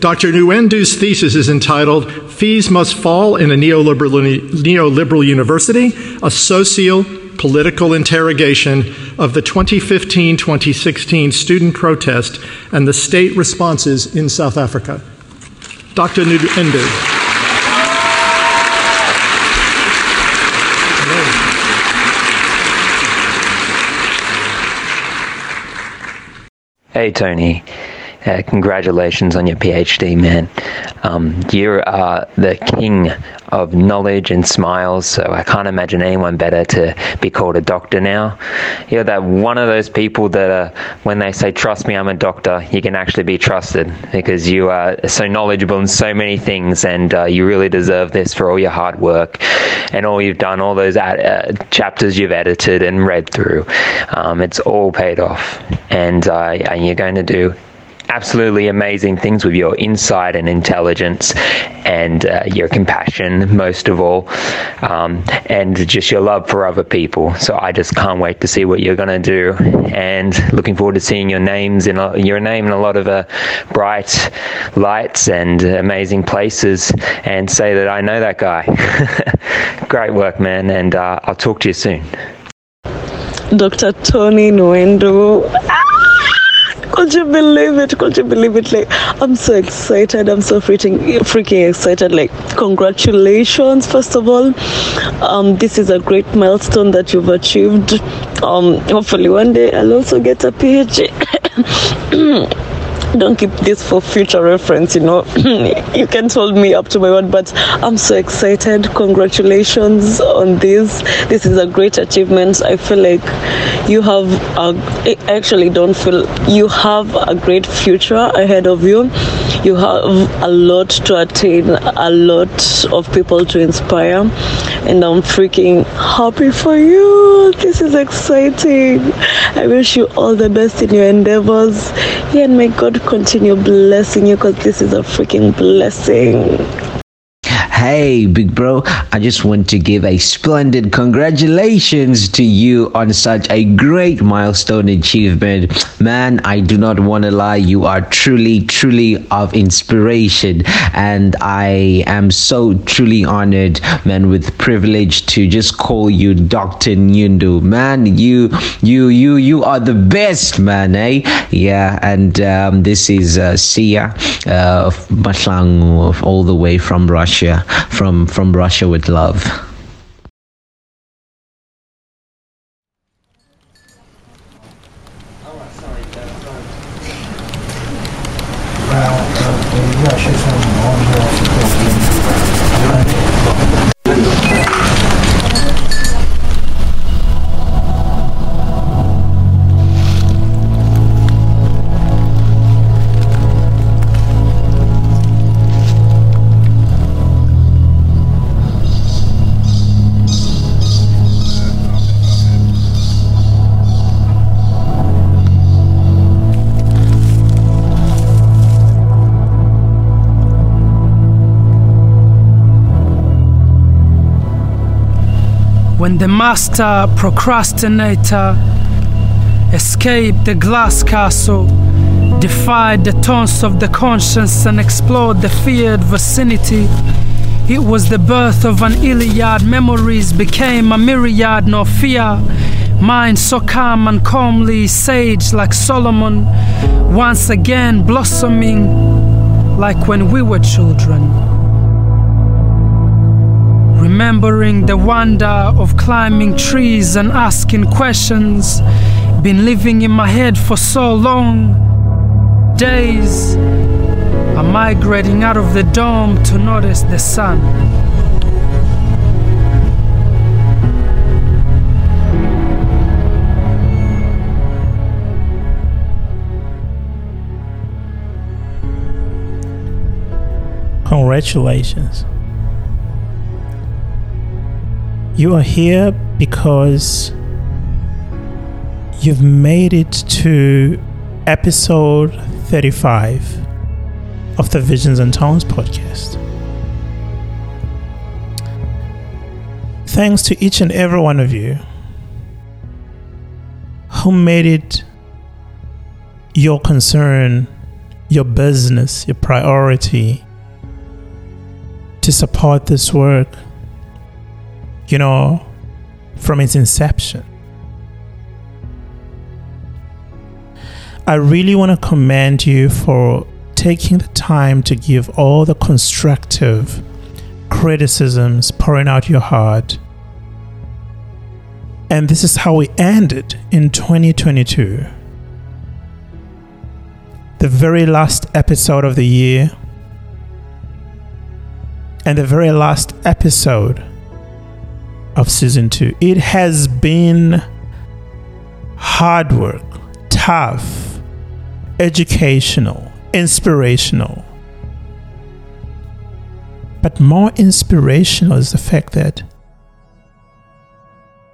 Dr. Nyundu's thesis is entitled Fees Must Fall in a Neoliberal, Neoliberal University, a Socio Political Interrogation of the 2015 2016 student protest and the state responses in South Africa. Dr. Nyundu. Hey, Tony. Uh, congratulations on your PhD, man. Um, you are the king of knowledge and smiles, so I can't imagine anyone better to be called a doctor now. You're that one of those people that, uh, when they say, Trust me, I'm a doctor, you can actually be trusted because you are so knowledgeable in so many things, and uh, you really deserve this for all your hard work and all you've done, all those ad- uh, chapters you've edited and read through. Um, it's all paid off, and, uh, and you're going to do absolutely amazing things with your insight and intelligence and uh, your compassion, most of all, um, and just your love for other people. So I just can't wait to see what you're going to do, and looking forward to seeing your names in a, your name in a lot of uh, bright lights and amazing places, and say that I know that guy. Great work, man, and uh, I'll talk to you soon. Dr. Tony Nyundu. Could you believe it? Could you believe it? Like, I'm so excited. I'm so freaking, freaking excited. Like, congratulations, first of all. Um, this is a great milestone that you've achieved. Um, hopefully, one day I'll also get a PhD. don't keep this for future reference you know you can hold me up to my word but i'm so excited congratulations on this this is a great achievement i feel like you have a, actually don't feel you have a great future ahead of you. You have a lot to attain a lot of people to inspire. And i'm freaking happy for you. This is exciting. I wish you all the best in your endeavors. Yeah, and may god continue blessing you because this is a freaking blessing Hey, big bro, I just want to give a splendid congratulations to you on such a great milestone achievement. Man, I do not want to lie, you are truly, truly of inspiration. And I am so truly honored, man, with privilege to just call you Dr. Nyundu. Man, you, you, you, you are the best, man, eh? Yeah, and um, this is uh, Sia uh, Matlang, all the way from Russia from from Russia with love. Master procrastinator escaped the glass castle, defied the taunts of the conscience, and explored the feared vicinity, it was the birth of an Iliad. Memories became a myriad, no fear. Mind so calm and calmly, sage like Solomon, once again blossoming like when we were children remembering the wonder of climbing trees and asking questions. Been living in my head for so long. Days are migrating out of the dome to notice the sun. Congratulations. You are here because you've made it to episode 35 of the Visions and Tongues podcast. Thanks to each and every one of you who made it your concern your business, your priority to support this work, you know, from its inception. I really want to commend you for taking the time to give all the constructive criticisms, pouring out your heart. And this is how we ended in 2022. The very last episode of the year, and the very last episode of season two. It has been hard work, tough, educational, inspirational. But more inspirational is the fact that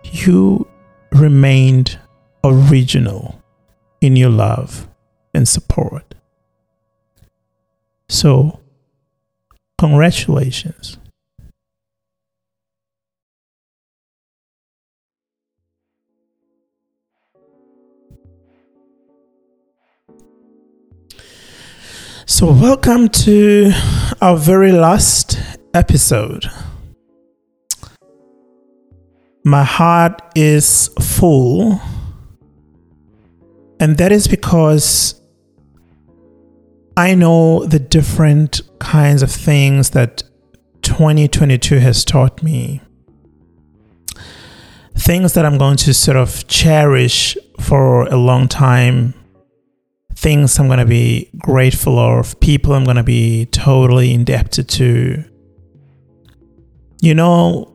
you remained original in your love and support. So, congratulations. So, welcome to our very last episode. My heart is full, and that is because I know the different kinds of things that 2022 has taught me. Things that I'm going to sort of cherish for a long time things I'm going to be grateful of, people I'm going to be totally indebted to. You know,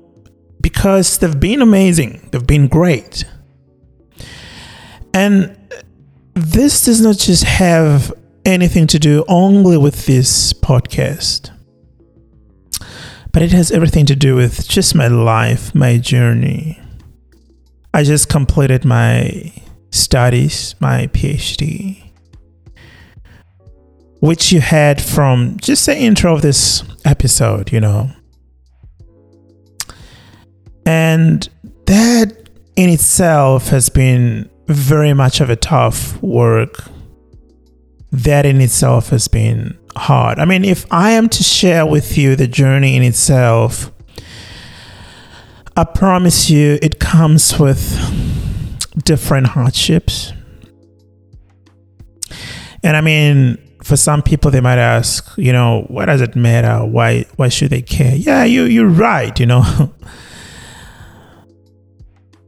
because they've been amazing, they've been great. And this does not just have anything to do only with this podcast, but it has everything to do with just my life, my journey. I just completed my studies, my PhD which you had from just the intro of this episode, you know. And that in itself has been very much of a tough work. That in itself has been hard. I mean, if I am to share with you the journey in itself, I promise you it comes with different hardships. And I mean, for some people they might ask you know what does it matter? Why why should they care? Yeah you you're right you know.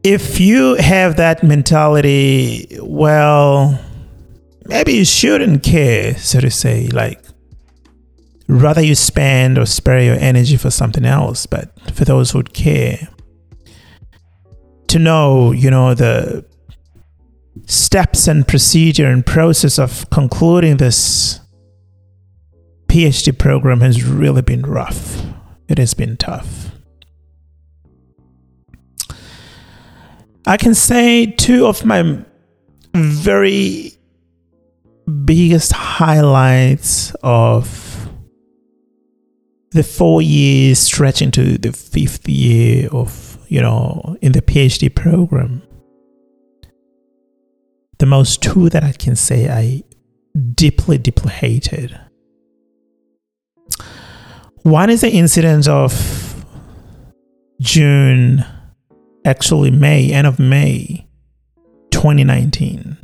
If you have that mentality well maybe you shouldn't care so to say like rather you spend or spare your energy for something else but for those who care to know you know the steps and procedure and process of concluding this PhD program has really been rough. It has been tough. I can say two of my very biggest highlights of the four years stretch into the fifth year of, you know, in the PhD program the most two that I can say I deeply, deeply hated. One is the incident of June, actually May, end of May 2019.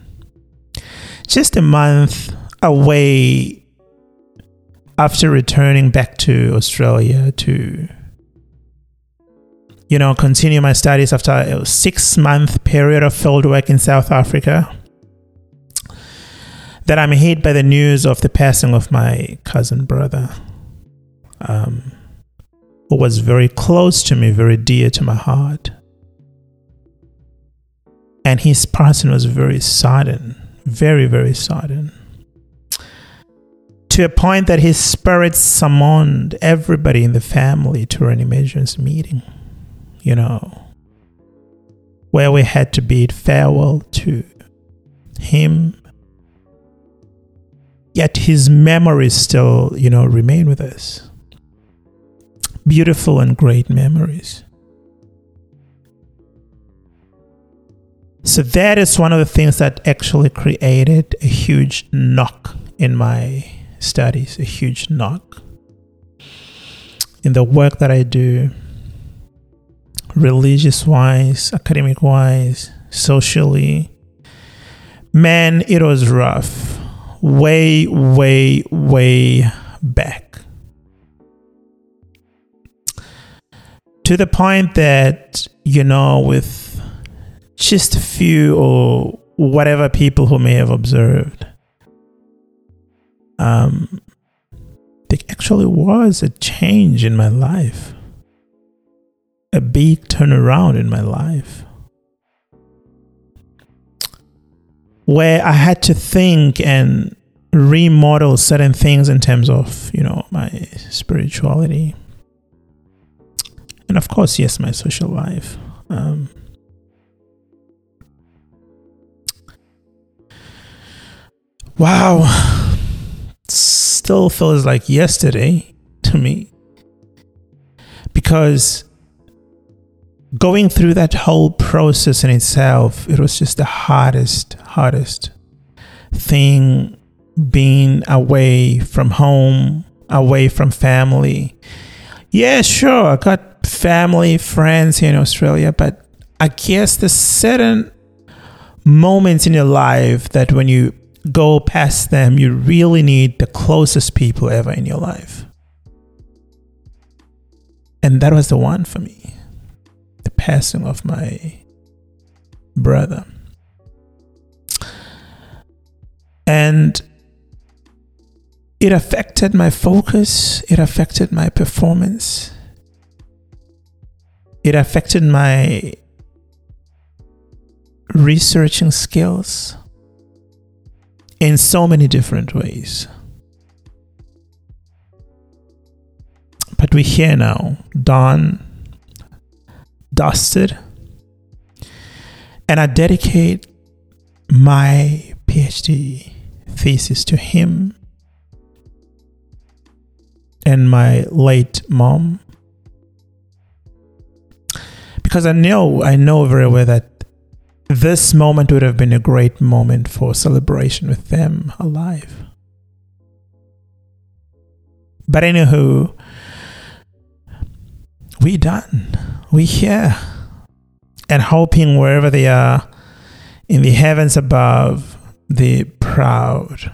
Just a month away after returning back to Australia to you know continue my studies after a six month period of field work in South Africa that I'm hit by the news of the passing of my cousin brother, um, who was very close to me, very dear to my heart. And his passing was very sudden, very, very sudden. To a point that his spirit summoned everybody in the family to an emergency meeting, you know, where we had to bid farewell to him yet his memories still, you know, remain with us. Beautiful and great memories. So that is one of the things that actually created a huge knock in my studies, a huge knock. In the work that I do, religious wise, academic wise, socially, man, it was rough. Way, way, way back. To the point that, you know, with just a few or whatever people who may have observed, um, there actually was a change in my life, a big turnaround in my life. Where I had to think and remodel certain things in terms of, you know, my spirituality. And of course, yes, my social life. Um, wow still feels like yesterday to me because going through that whole process in itself it was just the hardest hardest thing being away from home away from family yeah sure i got family friends here in australia but i guess the certain moments in your life that when you go past them, you really need the closest people ever in your life. And that was the one for me passing of my brother. And it affected my focus, it affected my performance, it affected my researching skills in so many different ways. But we're here now, done, dusted, and I dedicate my PhD thesis to him and my late mom. Because I know, I know very well that this moment would have been a great moment for celebration with them alive. But anywho, we done. We here. And hoping wherever they are in the heavens above, they proud.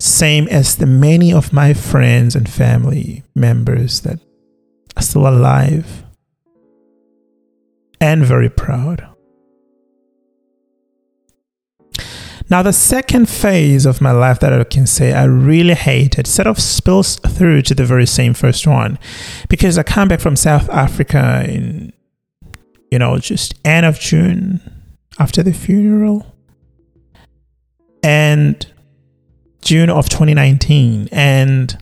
Same as the many of my friends and family members that are still alive and very proud. Now, the second phase of my life that I can say I really hated sort of spills through to the very same first one because I come back from South Africa in, you know, just end of June after the funeral and June of 2019. And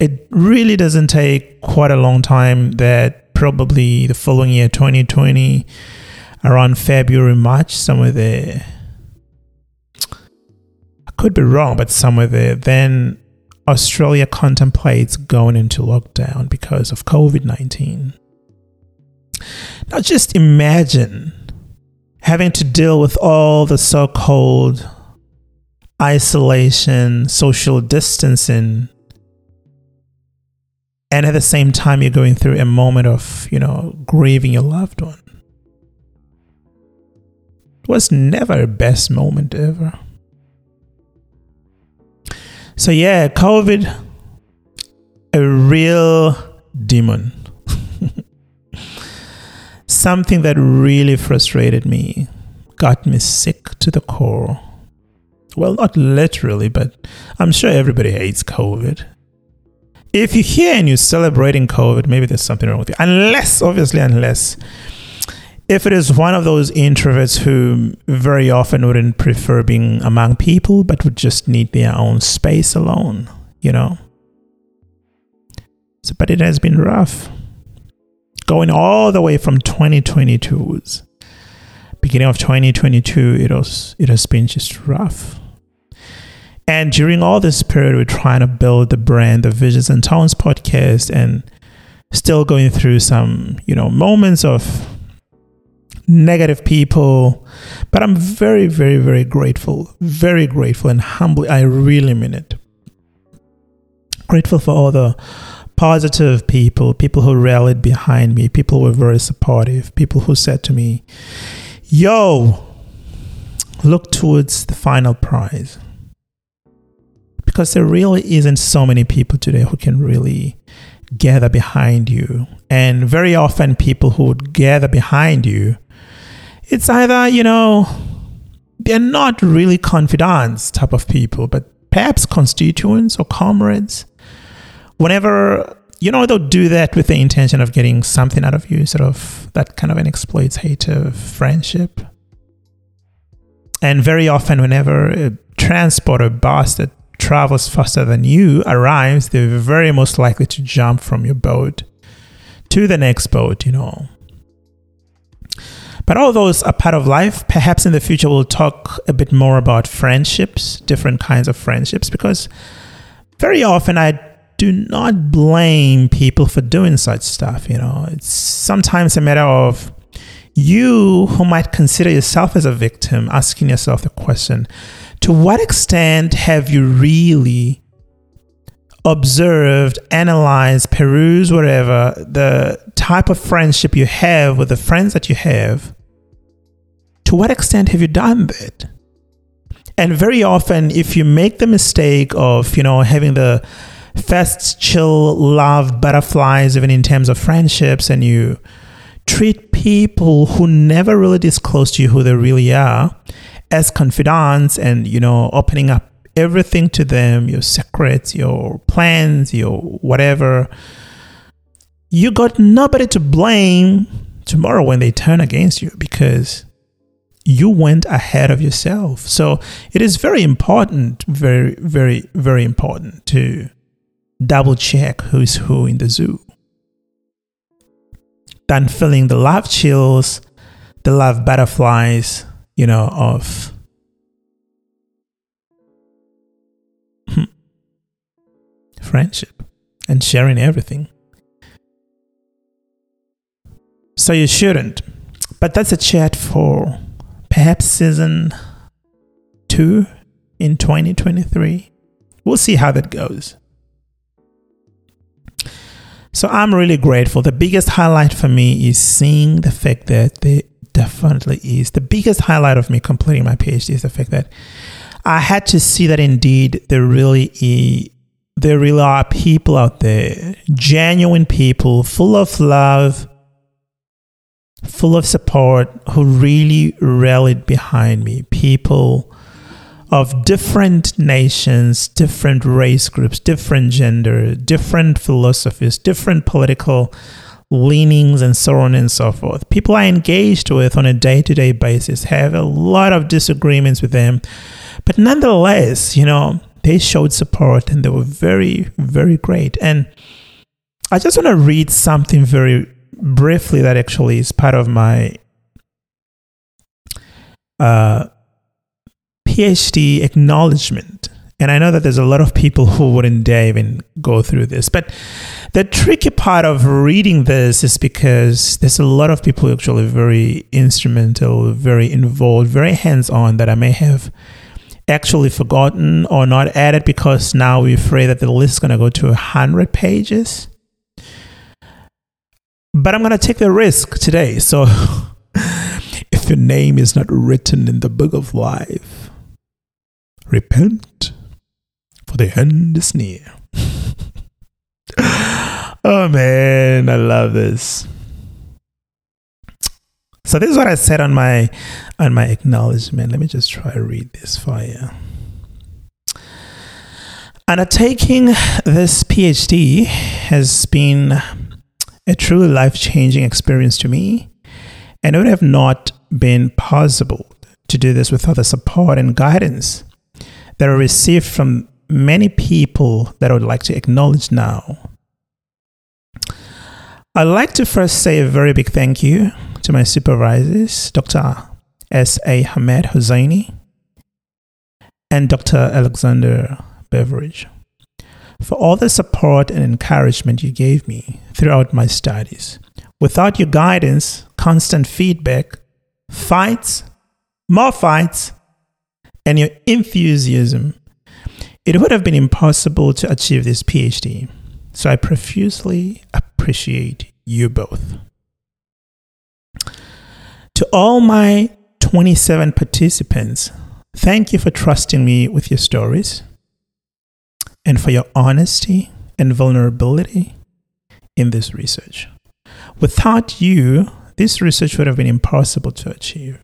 it really doesn't take quite a long time that probably the following year, 2020, around February, March, somewhere there. I could be wrong, but somewhere there. Then Australia contemplates going into lockdown because of COVID 19. Now, just imagine having to deal with all the so called isolation, social distancing, and at the same time, you're going through a moment of, you know, grieving your loved one was never a best moment ever. So yeah, COVID, a real demon. Something that really frustrated me, got me sick to the core. Well, not literally, but I'm sure everybody hates COVID. If you're here and you're celebrating COVID, maybe there's something wrong with you. Unless, obviously, unless if it is one of those introverts who very often wouldn't prefer being among people but would just need their own space alone, you know. So, but it has been rough. Going all the way from 2022's beginning of 2022, it was it has been just rough. And during all this period, we're trying to build the brand, the Visions and Tones podcast, and still going through some, you know, moments of negative people. But I'm very, very, very grateful, very grateful and humbly, I really mean it. Grateful for all the positive people, people who rallied behind me, people who were very supportive, people who said to me, Yo, look towards the final prize. Because there really isn't so many people today who can really gather behind you. And very often, people who would gather behind you, it's either, you know, they're not really confidants type of people, but perhaps constituents or comrades. Whenever, you know, they'll do that with the intention of getting something out of you, sort of that kind of an exploitative friendship. And very often, whenever a transporter bus that travels faster than you arrives, they're very most likely to jump from your boat to the next boat, you know. But all those are part of life. Perhaps in the future, we'll talk a bit more about friendships, different kinds of friendships, because very often I do not blame people for doing such stuff. You know, it's sometimes a matter of you who might consider yourself as a victim asking yourself the question to what extent have you really observed, analyzed, perused, whatever, the type of friendship you have with the friends that you have? To what extent have you done that? And very often, if you make the mistake of, you know, having the fast, chill, love butterflies, even in terms of friendships, and you treat people who never really disclose to you who they really are, as confidants and you know opening up everything to them your secrets your plans your whatever you got nobody to blame tomorrow when they turn against you because you went ahead of yourself so it is very important very very very important to double check who's who in the zoo than feeling the love chills the love butterflies you know, of hmm, friendship and sharing everything. So you shouldn't. But that's a chat for perhaps season two in 2023. We'll see how that goes. So I'm really grateful. The biggest highlight for me is seeing the fact that there definitely is. The biggest highlight of me completing my PhD is the fact that I had to see that indeed there really is, there really are people out there, genuine people, full of love, full of support, who really rallied behind me. People of different nations, different race groups, different gender, different philosophies, different political leanings and so on and so forth. People I engaged with on a day to day basis have a lot of disagreements with them, but nonetheless, you know, they showed support and they were very, very great. And I just want to read something very briefly that actually is part of my uh, PhD acknowledgement and I know that there's a lot of people who wouldn't dare even go through this. But the tricky part of reading this is because there's a lot of people actually very instrumental, very involved, very hands on that I may have actually forgotten or not added because now we're afraid that the list is going to go to 100 pages. But I'm going to take the risk today. So if your name is not written in the book of life, repent for the end is near. oh man, I love this. So this is what I said on my on my acknowledgement. Let me just try to read this for you. Undertaking this PhD has been a truly life changing experience to me, and it would have not been possible to do this without the support and guidance that I received from many people that I would like to acknowledge now. I'd like to first say a very big thank you to my supervisors, Dr. S.A. Hamed Hosseini and Dr. Alexander Beveridge, for all the support and encouragement you gave me throughout my studies. Without your guidance, constant feedback, fights, more fights, and your enthusiasm, it would have been impossible to achieve this PhD. So I profusely appreciate you both. To all my 27 participants, thank you for trusting me with your stories and for your honesty and vulnerability in this research. Without you, this research would have been impossible to achieve.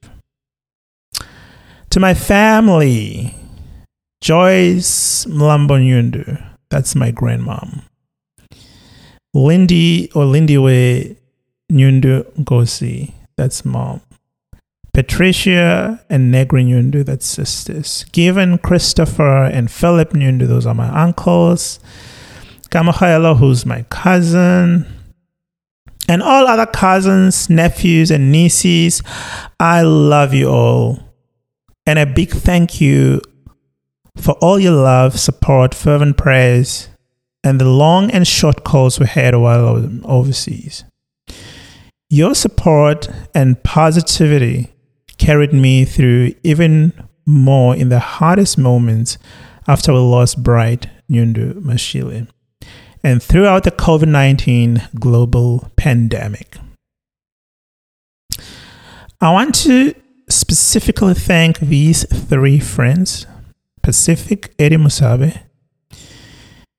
To my family, Joyce Mlambonyundu, that's my grandmom. Lindy or Lindiwe Nyundu Gosi, that's mom. Patricia and Negri Nyundu, that's sisters. Given Christopher and Philip Nyundu, those are my uncles. Kamahaelo, who's my cousin. And all other cousins, nephews, and nieces, I love you all. And a big thank you for all your love, support, fervent prayers, and the long and short calls we had while I was overseas. Your support and positivity carried me through even more in the hardest moments after we lost Bright Nyundu Mashile and throughout the COVID 19 global pandemic. I want to specifically thank these three friends Pacific Eddie Musabe.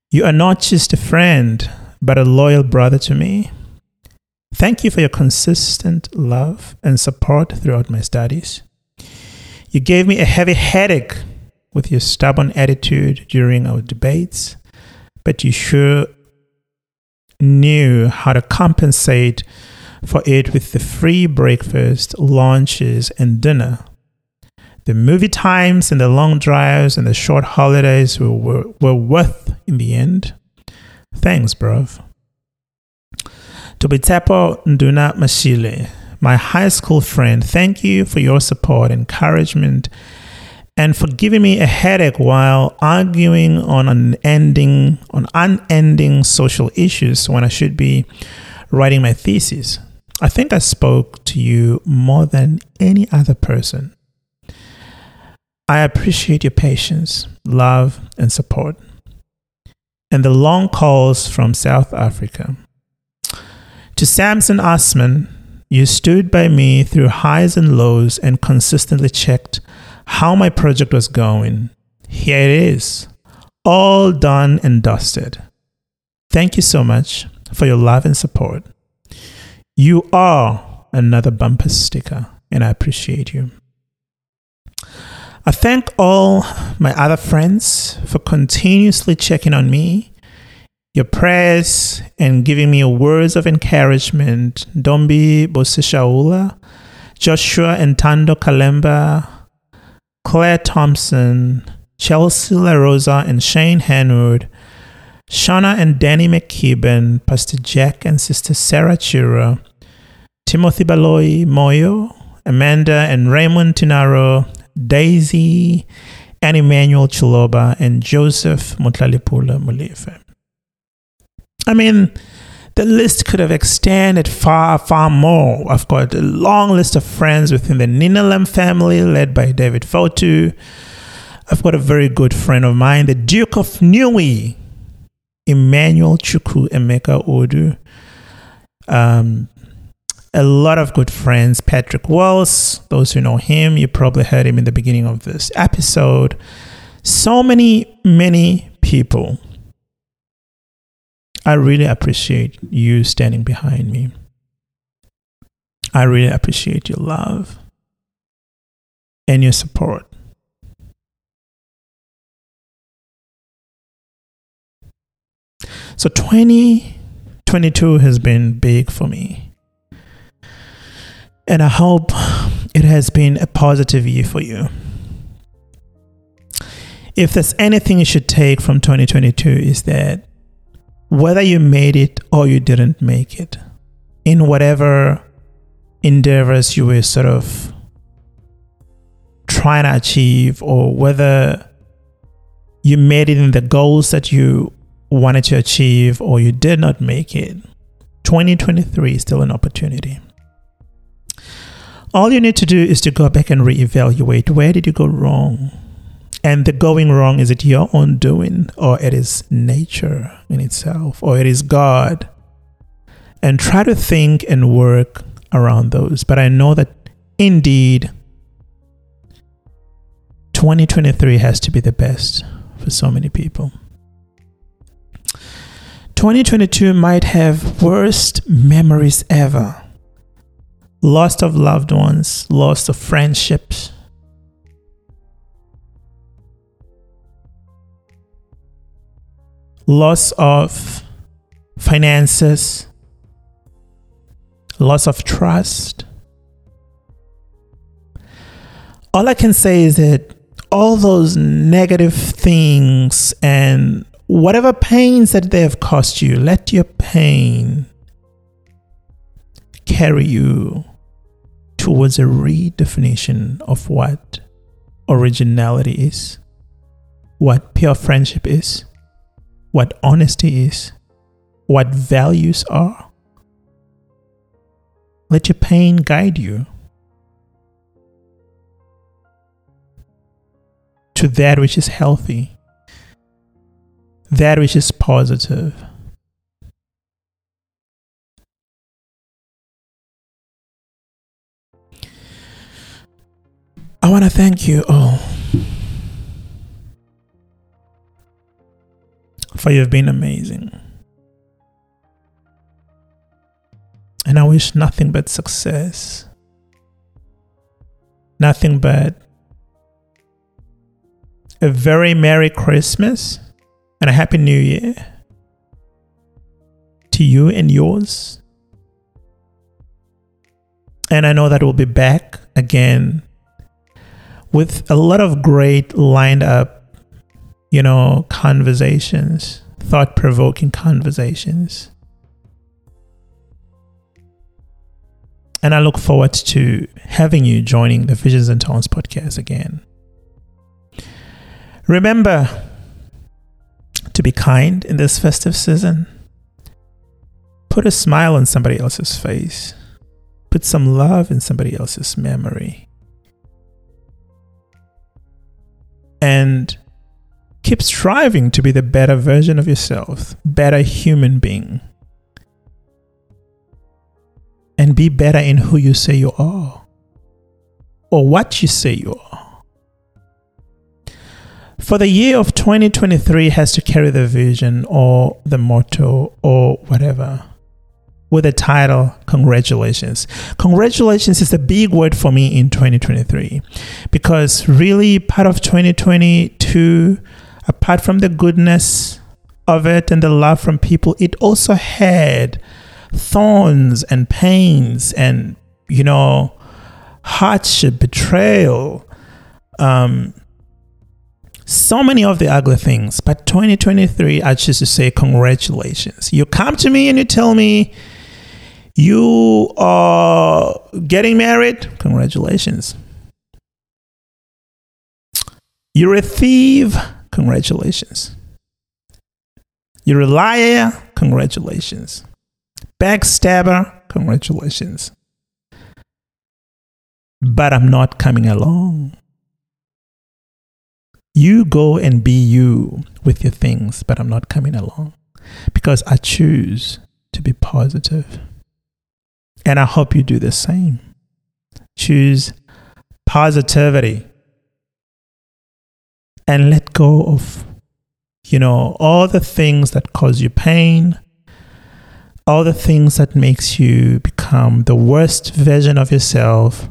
You are not just a friend, but a loyal brother to me. Thank you for your consistent love and support throughout my studies. You gave me a heavy headache with your stubborn attitude during our debates, but you sure knew how to compensate for it with the free breakfast, lunches, and dinner. The movie times and the long drives and the short holidays were, were, were worth in the end. Thanks, bruv. Tobitepo Nduna Mashile, my high school friend, thank you for your support, encouragement, and for giving me a headache while arguing on unending on unending social issues when I should be writing my thesis. I think I spoke to you more than any other person. I appreciate your patience, love, and support, and the long calls from South Africa. To Samson Osman, you stood by me through highs and lows and consistently checked how my project was going. Here it is, all done and dusted. Thank you so much for your love and support. You are another bumper sticker, and I appreciate you. I thank all my other friends for continuously checking on me your prayers and giving me words of encouragement. Dombi Bosishaula, Joshua Entando Tando Kalemba, Claire Thompson, Chelsea LaRosa and Shane Hanwood, Shauna and Danny McKibben, Pastor Jack and Sister Sarah Chira, Timothy Baloy Moyo, Amanda and Raymond Tinaro, Daisy and Emmanuel Chiloba, and Joseph Mutlalipula Mulife. I mean, the list could have extended far, far more. I've got a long list of friends within the Ninalem family, led by David Fotu. I've got a very good friend of mine, the Duke of Nui, Emmanuel Chuku Emeka Odu. Um, a lot of good friends. Patrick Wells, those who know him, you probably heard him in the beginning of this episode. So many, many people I really appreciate you standing behind me. I really appreciate your love and your support. So 2022 has been big for me. And I hope it has been a positive year for you. If there's anything you should take from 2022 is that whether you made it or you didn't make it, in whatever endeavors you were sort of trying to achieve, or whether you made it in the goals that you wanted to achieve or you did not make it, 2023 is still an opportunity. All you need to do is to go back and reevaluate where did you go wrong? And the going wrong is it your own doing or it is nature in itself or it is God? And try to think and work around those. But I know that indeed 2023 has to be the best for so many people. 2022 might have worst memories ever. Loss of loved ones, loss of friendships. Loss of finances, loss of trust. All I can say is that all those negative things and whatever pains that they have cost you, let your pain carry you towards a redefinition of what originality is, what pure friendship is, what honesty is, what values are. Let your pain guide you to that which is healthy that which is positive. I want to thank you all for you've been amazing. And I wish nothing but success, nothing but a very Merry Christmas and a Happy New Year to you and yours. And I know that we'll be back again with a lot of great lined up, you know, conversations, thought provoking conversations. And I look forward to having you joining the Visions and Tones podcast again. Remember, to be kind in this festive season. Put a smile on somebody else's face. Put some love in somebody else's memory. And keep striving to be the better version of yourself, better human being. And be better in who you say you are or what you say you are for the year of 2023 has to carry the vision or the motto or whatever with the title congratulations congratulations is a big word for me in 2023 because really part of 2022 apart from the goodness of it and the love from people it also had thorns and pains and you know hardship betrayal um, so many of the ugly things. But 2023, I choose to say congratulations. You come to me and you tell me you are getting married. Congratulations. You're a thief. Congratulations. You're a liar. Congratulations. Backstabber. Congratulations. But I'm not coming along. You go and be you with your things, but I'm not coming along because I choose to be positive. And I hope you do the same. Choose positivity and let go of, you know, all the things that cause you pain, all the things that makes you become the worst version of yourself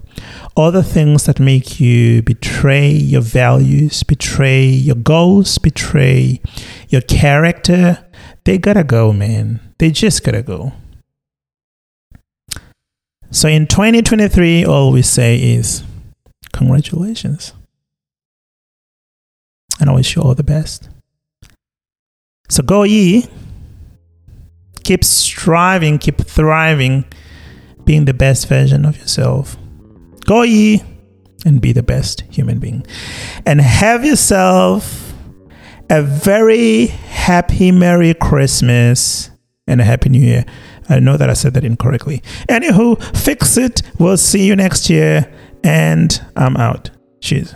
all the things that make you betray your values, betray your goals, betray your character, they gotta go, man. They just gotta go. So in 2023, all we say is congratulations. And I wish you all the best. So go ye. Keep striving, keep thriving, being the best version of yourself. Go ye and be the best human being. And have yourself a very happy, Merry Christmas and a Happy New Year. I know that I said that incorrectly. Anywho, fix it. We'll see you next year. And I'm out. Cheers.